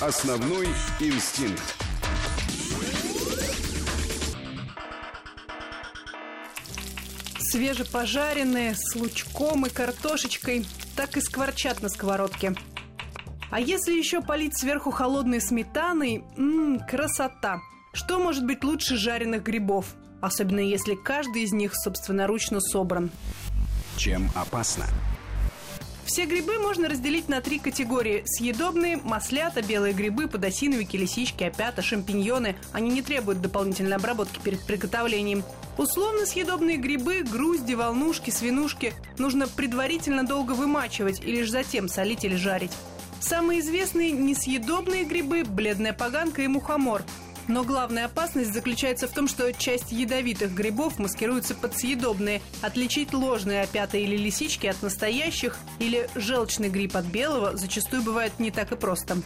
Основной инстинкт. Свежепожаренные, с лучком и картошечкой, так и скворчат на сковородке. А если еще полить сверху холодной сметаной, ммм, красота! Что может быть лучше жареных грибов? Особенно если каждый из них собственноручно собран. Чем опасно? Все грибы можно разделить на три категории. Съедобные, маслята, белые грибы, подосиновики, лисички, опята, шампиньоны. Они не требуют дополнительной обработки перед приготовлением. Условно съедобные грибы, грузди, волнушки, свинушки нужно предварительно долго вымачивать и лишь затем солить или жарить. Самые известные несъедобные грибы – бледная поганка и мухомор – но главная опасность заключается в том, что часть ядовитых грибов маскируется под съедобные. Отличить ложные опята или лисички от настоящих или желчный гриб от белого зачастую бывает не так и просто.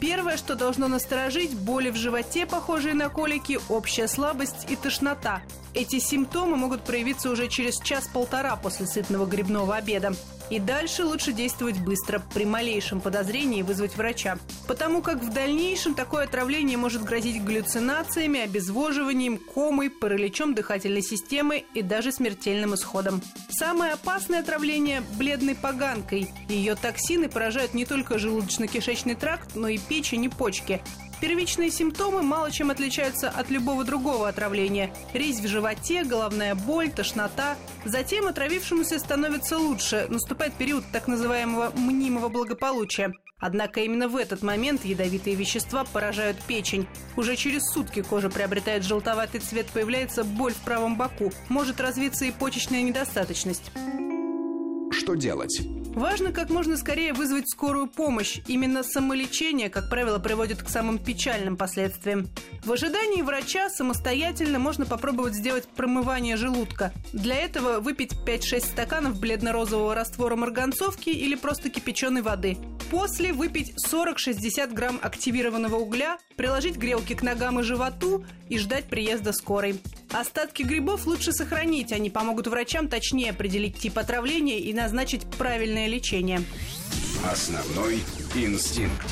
Первое, что должно насторожить – боли в животе, похожие на колики, общая слабость и тошнота. Эти симптомы могут проявиться уже через час-полтора после сытного грибного обеда. И дальше лучше действовать быстро, при малейшем подозрении вызвать врача. Потому как в дальнейшем такое отравление может грозить галлюцинациями, обезвоживанием, комой, параличом дыхательной системы и даже смертельным исходом. Самое опасное отравление – бледной поганкой. Ее токсины поражают не только желудочно-кишечный тракт, но и печень и почки. Первичные симптомы мало чем отличаются от любого другого отравления. Резь в животе, головная боль, тошнота. Затем отравившемуся становится лучше. Наступает период так называемого мнимого благополучия. Однако именно в этот момент ядовитые вещества поражают печень. Уже через сутки кожа приобретает желтоватый цвет, появляется боль в правом боку. Может развиться и почечная недостаточность. Что делать? Важно как можно скорее вызвать скорую помощь. Именно самолечение, как правило, приводит к самым печальным последствиям. В ожидании врача самостоятельно можно попробовать сделать промывание желудка. Для этого выпить 5-6 стаканов бледно-розового раствора марганцовки или просто кипяченой воды. После выпить 40-60 грамм активированного угля, приложить грелки к ногам и животу и ждать приезда скорой. Остатки грибов лучше сохранить, они помогут врачам точнее определить тип отравления и назначить правильное лечение. Основной инстинкт.